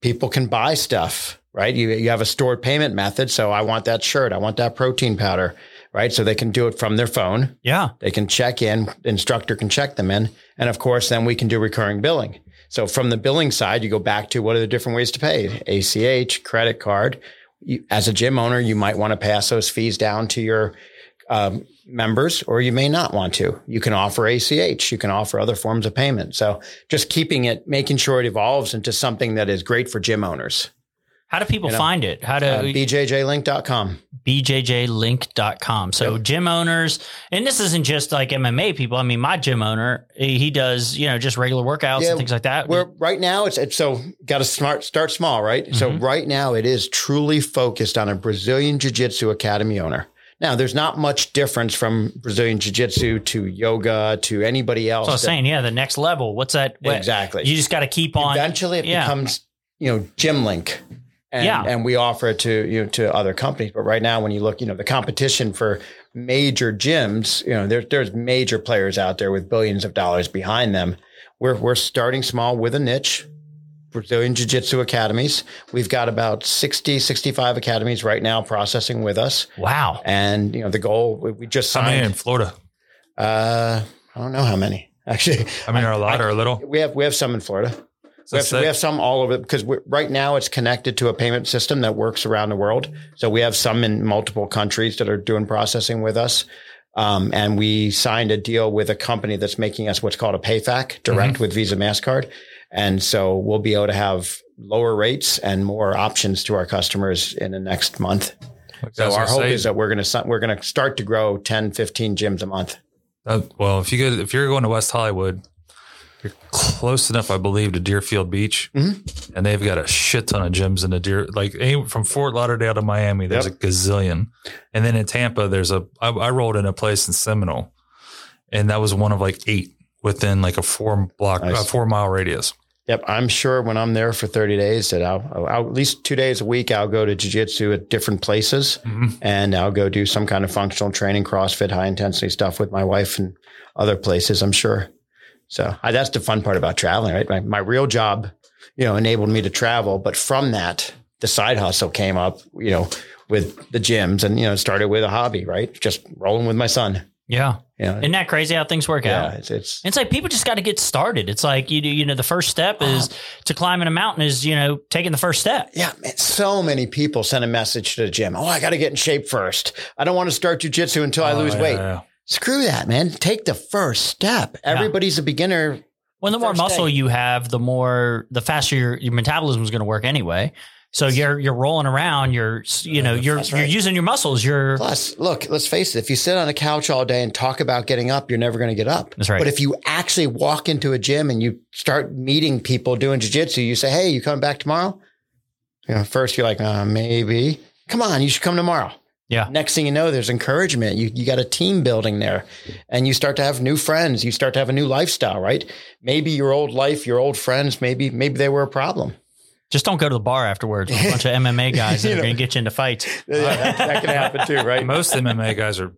people can buy stuff, right? You, you have a stored payment method. So I want that shirt. I want that protein powder, right? So they can do it from their phone. Yeah. They can check in, the instructor can check them in. And of course, then we can do recurring billing. So from the billing side, you go back to what are the different ways to pay? ACH, credit card. You, as a gym owner, you might want to pass those fees down to your um, members, or you may not want to. You can offer ACH. You can offer other forms of payment. So just keeping it, making sure it evolves into something that is great for gym owners. How do people You know, find it? How do Uh, BJJlink.com. bjjlink.com. So Yep. gym owners, and this isn't just like MMA people. I mean, my gym owner, he does, you know, just regular workouts Yeah, and things like that. We're right now. It's, it's so got to smart start small, right? So Mhm. right now it is truly focused on a Brazilian Jiu Jitsu Academy owner. Now there's not much difference from Brazilian Jiu Jitsu to yoga to anybody else. so I was that- saying, yeah, the next level. What's that? what- exactly. You just got to keep on. Eventually, it yeah. becomes you know Gym Link, and, Yeah. and we offer it to you know to other companies. But right now, when you look, you know the competition for major gyms, you know there, there's major players out there with billions of dollars behind them. We're we're starting small with a niche. Brazilian Jiu Jitsu academies. We've got about 60, 65 academies right now processing with us. Wow. And, you know, the goal, we, we just how many in Florida? uh, I don't know how many actually. I mean, are a lot or a little? We have, we have some in Florida. So We have, say- we have some all over because right now it's connected to a payment system that works around the world. So we have some in multiple countries that are doing processing with us. Um, and we signed a deal with a company that's making us what's called a PayFac direct with Visa MasterCard. And so we'll be able to have lower rates and more options to our customers in the next month. Like So our hope say, is that we're going to we're going to start to grow 10, 15 gyms a month. uh, well, if you go, if you're going to West Hollywood, you're close enough, I believe, to Deerfield Beach, Mhm. and they've got a shit ton of gyms in the Deer. Like from Fort Lauderdale to Miami, there's Yep. a gazillion, and then in Tampa, there's a. I, I rolled in a place in Seminole, and that was one of like eight within like a four block, Nice. uh, four mile radius. Yep, I'm sure when I'm there for 30 days that I'll, I'll, I'll- at least two days a week I'll go to jiu-jitsu at different places Mhm. and I'll go do some kind of functional training, CrossFit, high intensity stuff with my wife and other places. I'm sure. So I, that's the fun part about traveling, right? My, my real job, you know, enabled me to travel, but from that, the side hustle came up, you know, with the gyms and you know, started with a hobby, right? Just rolling with my son. Yeah. You know? Isn't that crazy how things work yeah, out? it's, it's It's like people just got to get started. It's like you do, you know, the first step uh-huh. is to climbing a mountain is, you know, taking the first step. yeah, man, so many people send a message to the gym. Oh, I got to get in shape first. I don't want to start jujitsu until I Oh, lose yeah, weight. yeah. Screw that, man. Take the first step. Everybody's a beginner. When the more First muscle day. you have, the more the faster your, your metabolism is going to work anyway. So you're you're rolling around. You're you know you're That's you're using your muscles. You're Plus, look, let's face it. If you sit on a couch all day and talk about getting up, you're never going to get up. That's right. But if you actually walk into a gym and you start meeting people doing jujitsu, you say, Hey, you coming back tomorrow? You know, first you're like, uh, maybe. Come on, you should come tomorrow. Yeah. Next thing you know, there's encouragement. You you got a team building there, and you start to have new friends. You start to have a new lifestyle, right? Maybe your old life, your old friends, maybe maybe they were a problem. just don't go to the bar afterwards. with A bunch of MMA guys that [laughs] are know. going to get you into fights. Yeah, that, that can happen too, right? Most MMA guys are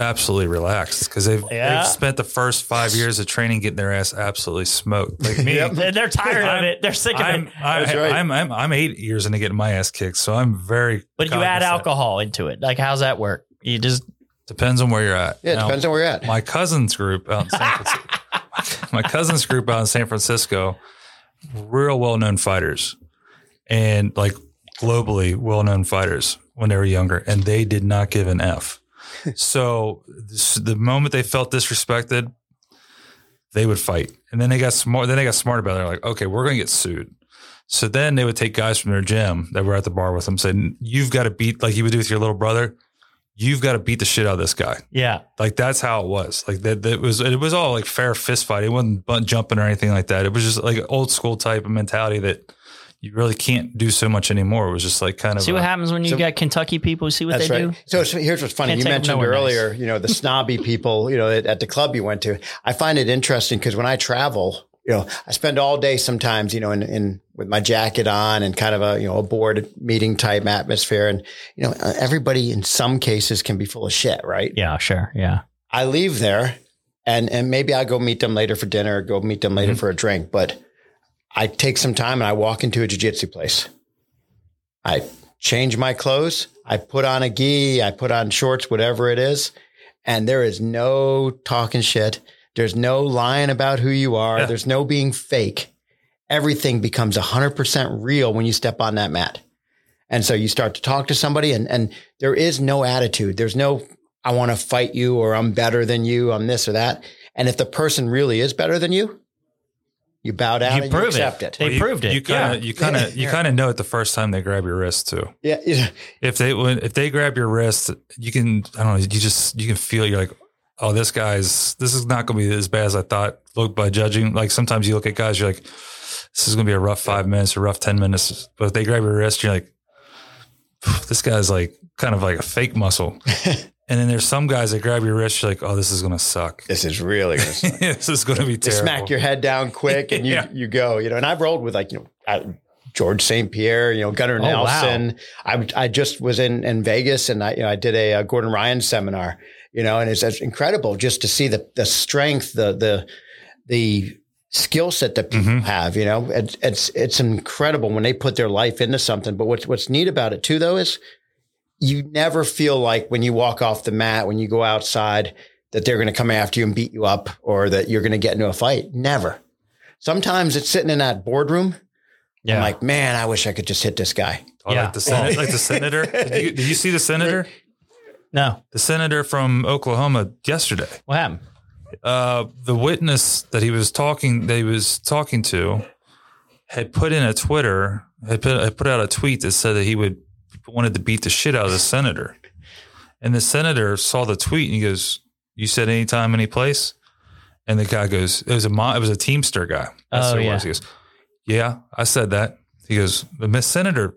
absolutely relaxed because they've, Yeah. they've spent the first five years of training getting their ass absolutely smoked. Like me, Yep. They're, they're tired of I'm- it. They're sick of I'm, it. I, That's right. I'm, I'm, I'm eight years into getting my ass kicked, so I'm very. But you add alcohol into it. Like, how's that work? You just Depends on where you're at. Yeah, it Now, depends on where you're at. my cousin's group out in San [laughs] Francisco, my cousin's group out in San Francisco, real well known fighters and like globally well known fighters when they were younger, and they did not give an F. so this, the moment they felt disrespected, they would fight, and then they got smart. Then they got smart about it. They're like, okay, we're going to get sued. So then they would take guys from their gym that were at the bar with them, saying, "You've got to beat like you would do with your little brother. You've got to beat the shit out of this guy." yeah. Like that's how it was. Like that, that was it was all like fair fist fight. It wasn't butt jumping or anything like that. It was just like old school type of mentality that you really can't do so much anymore. It was just like kind of See a- what happens when you So- got Kentucky people. See what they right. do. So, so here's what's funny. Can't you mentioned nowhere earlier, you know, the snobby people, you know, at, at the club you went to. I find it interesting because when I travel, you know, I spend all day sometimes, you know, in, in with my jacket on and kind of a, you know, a board meeting type atmosphere. And, you know, uh, everybody in some cases can be full of shit, right? Yeah, sure. Yeah. I leave there and, and maybe I'll go meet them later for dinner or go meet them later for a drink, but I take some time and I walk into a jiu-jitsu place. I change my clothes. I put on a gi. I put on shorts, whatever it is. And there is no talking shit. There's no lying about who you are. Yeah. There's no being fake. Everything becomes 100% real when you step on that mat. And so you start to talk to somebody and, and there is no attitude. There's no, I want to fight you or I'm better than you. I'm this or that. And if the person really is better than you, you bow down You and prove you accept it. They you, proved it. You kind of, Yeah. you kind of, you kind of know it the first time they grab your wrist too. Yeah. yeah. If they when if they grab your wrist, you can I don't know. You just you can feel you're like, oh, this guy's this is not going to be as bad as I thought. Look by judging, like sometimes you look at guys, you're like, this is going to be a rough five minutes, a rough ten minutes. But if they grab your wrist, you're like, this guy's like kind of like a fake muscle. [laughs] and then there's some guys that grab your wrist, you're like, oh, this is going to suck. This is really going [laughs] to this is going to be terrible. smack your head down quick and you [laughs] Yeah. you go. You know, and I've rolled with like you know I, George St. Pierre, you know Gunnar Oh, wow. Nelson. I I just was in in Vegas and I you know I did a, uh Gordon Ryan seminar. You know, and it's, it's incredible just to see the the strength, the the the skill set that people Mhm. have. You know, it's it's it's incredible when they put their life into something. But what's what's neat about it too, though, is you never feel like when you walk off the mat, when you go outside, that they're going to come after you and beat you up or that you're going to get into a fight. Never. Sometimes it's sitting in that boardroom. Yeah. I'm like, man, I wish I could just hit this guy. Oh, Yeah. like the senator, like the senator. Did you, did you see the senator? no. The senator from Oklahoma yesterday. What happened? uh, the witness that he was talking that he was talking to had put in a Twitter had put, had put out a tweet that said that he would wanted to beat the shit out of the senator, and the senator saw the tweet and he goes, "You said anytime, any place," and the guy goes, "It was a mo- it was a Teamster guy." That's Oh, yeah. was. He goes, "Yeah, I said that." He goes, "The Miss Senator."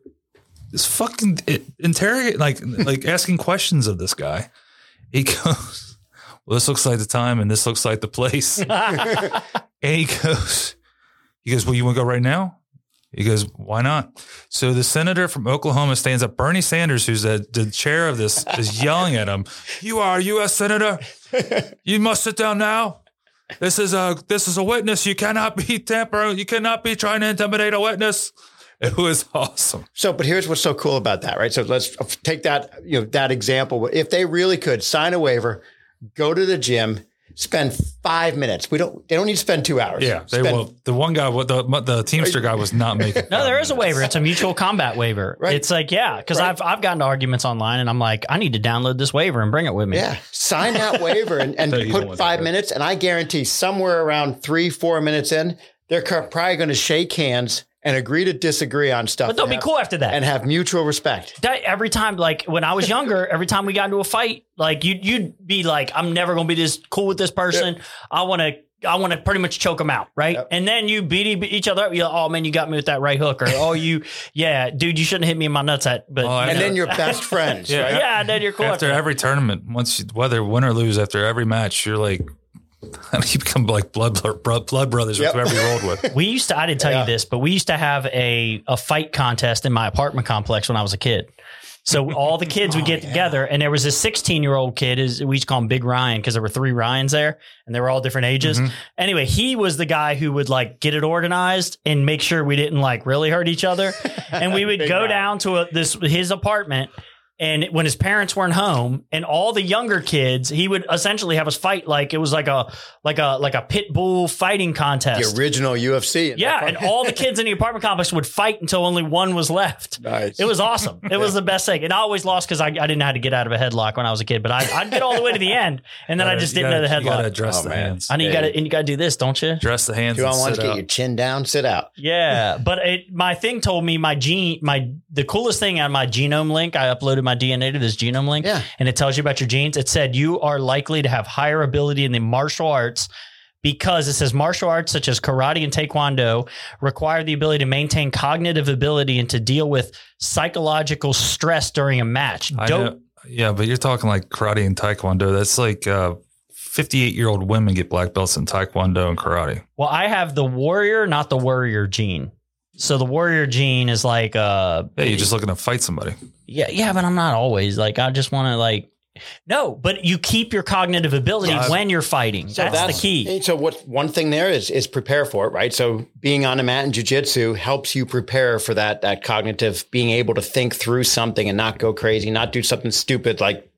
is fucking interrogate like like [laughs] asking questions of this guy. He goes, well, this looks like the time and this looks like the place. [laughs] and he goes, he goes, well, you want to go right now? He goes, why not? So the senator from Oklahoma stands up. Bernie Sanders, who's the, the chair of this, is yelling at him. You are a U.S. senator. You must sit down now. This is a this is a witness. You cannot be tampering. You cannot be trying to intimidate a witness. It was awesome. So, but here's what's so cool about that, right? So let's take that, you know, that example. If they really could sign a waiver, go to the gym, spend five minutes. We don't. They don't need to spend two hours. Yeah, they Spend- will. The one guy, the the Teamster guy was not making. [laughs] No, there is a waiver. It's a mutual combat waiver. Right. It's like, yeah, because Right. I've I've gotten to arguments online, and I'm like, I need to download this waiver and bring it with me. Yeah, sign that waiver and, and [laughs] So you don't put five minutes, and I guarantee somewhere around three, four minutes in, they're probably going to shake hands and agree to disagree on stuff, but they'll be have- cool after that. and have mutual respect. that every time, like when I was younger, every time we got into a fight, like you you'd be like, I'm never gonna be this cool with this person. I want to. I want to pretty much choke them out, right? Yep. And then you beat e- each other up. You're like, oh man, you got me with that right hook, or [laughs] oh you, yeah, dude, you shouldn't hit me in my nuts. At but Oh, you And know. then you're best [laughs] friends, Yeah. right? yeah, and then you're cool after after every tournament, once you, whether win or lose, after every match, you're like, [laughs] you become like blood blood, blood brothers Yep. with whoever you rolled with. [laughs] We used to, I didn't tell Yeah. you this, but we used to have a, a fight contest in my apartment complex when I was a kid. So all the kids would [laughs] oh, get together, and there was a 16 year old kid. Is we used to call him Big Ryan because there were three Ryans there, and they were all different ages. Mm-hmm. Anyway, he was the guy who would like get it organized and make sure we didn't like really hurt each other. And we would go Ryan. down to a, this his apartment. And when his parents weren't home, and all the younger kids, he would essentially have us fight like it was like a like a like a pit bull fighting contest. The original UFC. Yeah, and all the [laughs] kids in the apartment complex would fight until only one was left. nice. It was awesome. It was the best thing. And I always lost because I, I didn't know how to get out of a headlock when I was a kid. But I, I'd get all the way to the end, and then I just didn't gotta- know the You got to headlock. Oh, the man. hands. I know you got to, and you got to do this, don't you? dress the hands. Two on and one, sit get out. your chin down, sit out. Yeah, but it, my thing told me my gene, my the coolest thing on my genome link. I uploaded my DNA to this genome link, Yeah. and it tells you about your genes. It said you are likely to have higher ability in the martial arts because it says martial arts such as karate and taekwondo require the ability to maintain cognitive ability and to deal with psychological stress during a match. Don't. Yeah, but you're talking like karate and taekwondo. That's like uh, 58 year old women get black belts in taekwondo and karate. Well, I have the warrior, not the warrior gene. So the warrior gene is like uh Yeah, you're just looking to fight somebody. Yeah, yeah, but I'm not always like I just want to like no, but you keep your cognitive ability So I've- when you're fighting. So that's, the key. So what one thing there is is prepare for it, right? So being on a mat in jujitsu helps you prepare for that that cognitive being able to think through something and not go crazy, not do something stupid like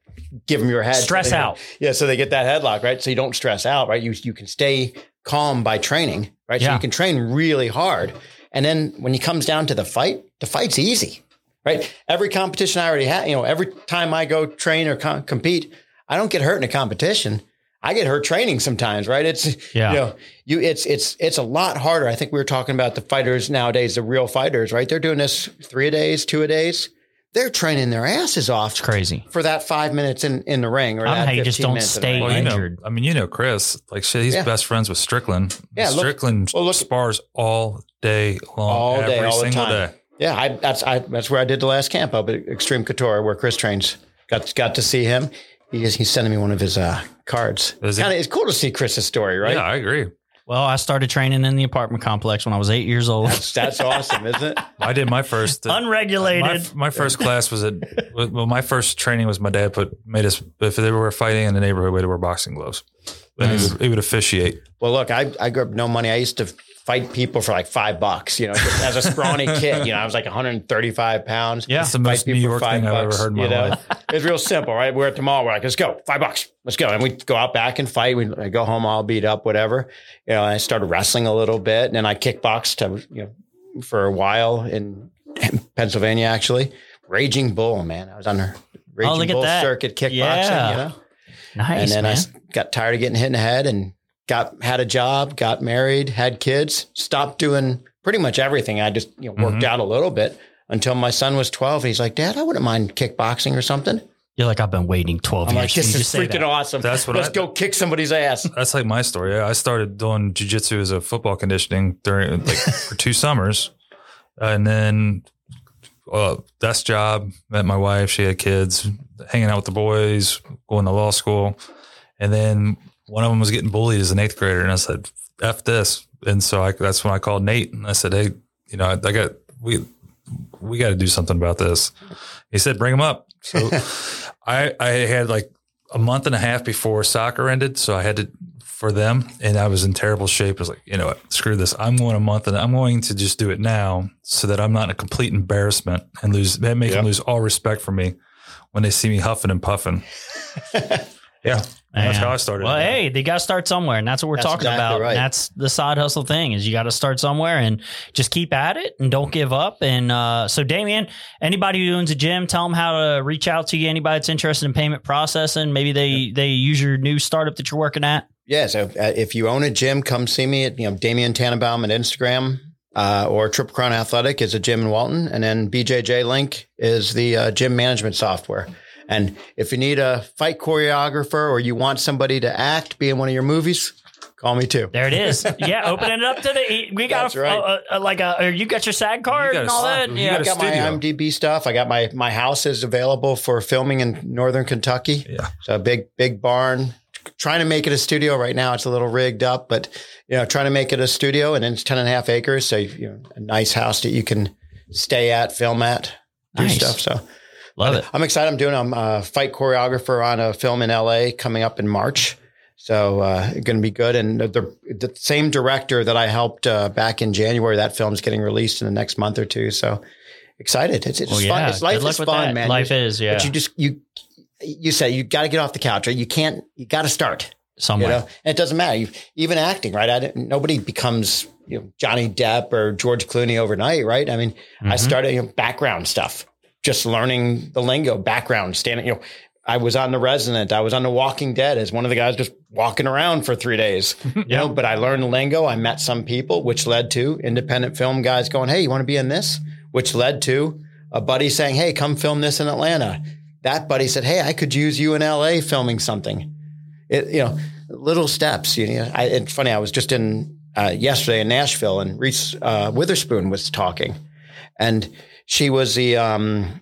give them your head. Stress So they- out. Yeah, so they get that headlock, right? So you don't stress out, right? You you can stay calm by training, right? So Yeah. you can train really hard. And then when it comes down to the fight, the fight's easy, right? Every competition I already had, you know, every time I go train or com- compete, I don't get hurt in a competition. I get hurt training sometimes, right? It's [laughs] Yeah. you know, you it's it's it's a lot harder. I think we were talking about the fighters nowadays, the real fighters, right? They're doing this three a days, two a days. They're training their asses off It's crazy. for that five minutes in, in the ring. Or I don't know that how you just don't minutes in the stay ring, Well, you know, injured. I mean, you know, Chris, like shit, he's Yeah. best friends with Strickland. Yeah, look- Strickland well, look- spars all day long, All day, every all the time. day. Yeah, I, that's I, that's where I did the last camp up at Extreme Couture, where Chris trains. Got got to see him. He is, he's sending me one of his uh, cards. Is? Kinda, it's cool to see Chris's story, right? Yeah, I agree. Well, I started training in the apartment complex when I was eight years old. That's that's awesome, isn't it? I did my first. Uh, my, Unregulated. my first class was at well, my first training was my dad put made us if they were fighting in the neighborhood, we had to wear boxing gloves. And he would, he would officiate. Well, look, I, I grew up no money. I used to fight people for like five bucks, you know, as a scrawny [laughs] kid. You know, I was like 135 pounds. Yeah. That's the most New York five thing I've ever heard in my you know? life. [laughs] It's real simple, right? We're at the mall. We're like, let's go, five bucks, let's go, and we go out back and fight. We I go home all beat up, whatever. You know, I started wrestling a little bit, and then I kickboxed, uh, you know, for a while in [laughs] Pennsylvania, actually. Raging Bull, man, I was on the Raging Oh, look at Bull that. circuit kickboxing. Yeah. You know, nice, and then man. I s- got tired of getting hit in the head and got had a job, got married, had kids, stopped doing pretty much everything. I just you know worked out a little bit until my son was 12. and He's like, "Dad, I wouldn't mind kickboxing or something." You're like, I've been waiting 12 I'm years. like, "This is freaking that." awesome. That's what Let's I- go kick somebody's ass." That's like my story. I started doing jujitsu as a football conditioning during like [laughs] for two summers, and then uh, desk job. Met my wife. She had kids. Hanging out with the boys. Going to law school, and then one of them was getting bullied as an eighth grader, and I said, "F this." And so I, that's when I called Nate, and I said, "Hey, you know, I, I got we we got to do something about this." He said, "Bring him up." So [laughs] I I had like a month and a half before soccer ended, so I had to for them, and I was in terrible shape. I was like, you know what, screw this. I'm going a month, and I'm going to just do it now, so that I'm not a complete embarrassment and lose make Yep. them lose all respect for me when they see me huffing and puffing. [laughs] yeah, That's how I started. Well, it. hey, they got to start somewhere, and that's what we're That's talking exactly about. right. That's the side hustle thing is you got to start somewhere and just keep at it and don't give up. And uh, so, Damian, anybody who owns a gym, tell them how to reach out to you. Anybody that's interested in payment processing, maybe they they use your new startup that you're working at. Yeah. So uh, if you own a gym, come see me at, you know, Damian Tanenbaum at Instagram, uh, or Triple Crown Athletic is a gym in Walton. And then BJJ Link is the uh, gym management software. And if you need a fight choreographer or you want somebody to act, be in one of your movies, call me too. There it is. [laughs] yeah, opening it up to the. We got That's a, right. a, a, like a. or You got your SAG card got and all that. you Yeah. got I a got my studio. IMDb stuff. I got my my house is available for filming in northern Kentucky. Yeah. So a big big barn. Trying to make it a studio right now. It's a little rigged up, but you know, trying to make it a studio, and it's 10 and a half acres. So you know, a nice house that you can stay at, film at, do Nice. stuff. So Love it. I'm excited. I'm doing I'm a fight choreographer on a film in LA coming up in March. So uh, going to be good. And the, the same director that I helped uh, back in January, that film's getting released in the next month or two. So excited. It's, it's Well, fun. yeah. It's, life is fun, that. man. Life You- is, yeah. But you just you you say you got to get off the couch. Right? You can't. You got to start. Somewhere. You know, and it doesn't matter. You, even acting, right? I didn't, nobody becomes you know Johnny Depp or George Clooney overnight, right? I mean, I Mhm. started you know, background stuff, just learning the lingo, background, standing. You know, I was on The Resident. I was on The Walking Dead as one of the guys just walking around for three days. [laughs] You know, but I learned lingo. I met some people, which led to independent film guys going, "Hey, you want to be in this?" Which led to a buddy saying, "Hey, come film this in Atlanta." That buddy said, "Hey, I could use you in LA filming something." It, you know, little steps. You know, I, it's funny. I was just in uh, yesterday in Nashville, and Reese uh, Witherspoon was talking, and she was the um,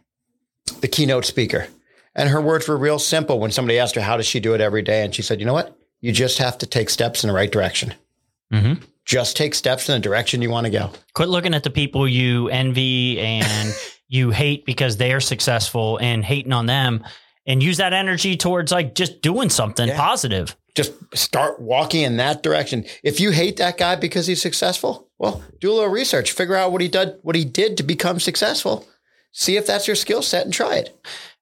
the keynote speaker, and her words were real simple. When somebody asked her how does she do it every day, and she said, "You know what? You just have to take steps in the right direction. Mm-hmm. Just take steps in the direction you want to go." Quit looking at the people you envy and [laughs] you hate because they are successful and hating on them and use that energy towards like just doing something Yeah. positive. just start walking in that direction. If you hate that guy because he's successful, well, do a little research, figure out what he did, what he did to become successful. See if that's your skill set and try it.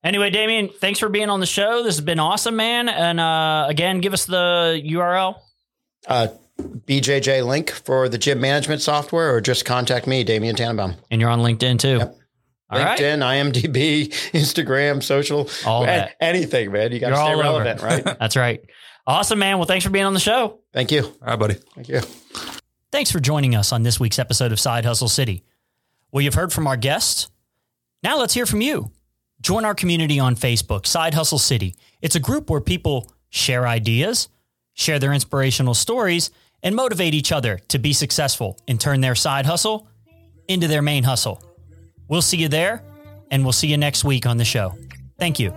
Anyway, Damian, thanks for being on the show. This has been awesome, man. And uh, again, give us the URL. Uh, BJJ link for the gym management software, or just contact me, Damian Tanenbaum. And you're on LinkedIn too. Yep. All right. LinkedIn, IMDb, [laughs] Instagram, social, All a- that. anything, man. You got to stay all over. relevant, right? [laughs] That's right. Awesome, man. Well, thanks for being on the show. Thank you. All right, buddy. Thank you. Thanks for joining us on this week's episode of Side Hustle City. Well, you've heard from our guests. Now let's hear from you. Join our community on Facebook, Side Hustle City. It's a group where people share ideas, share their inspirational stories, and motivate each other to be successful and turn their side hustle into their main hustle. We'll see you there, and we'll see you next week on the show. Thank you.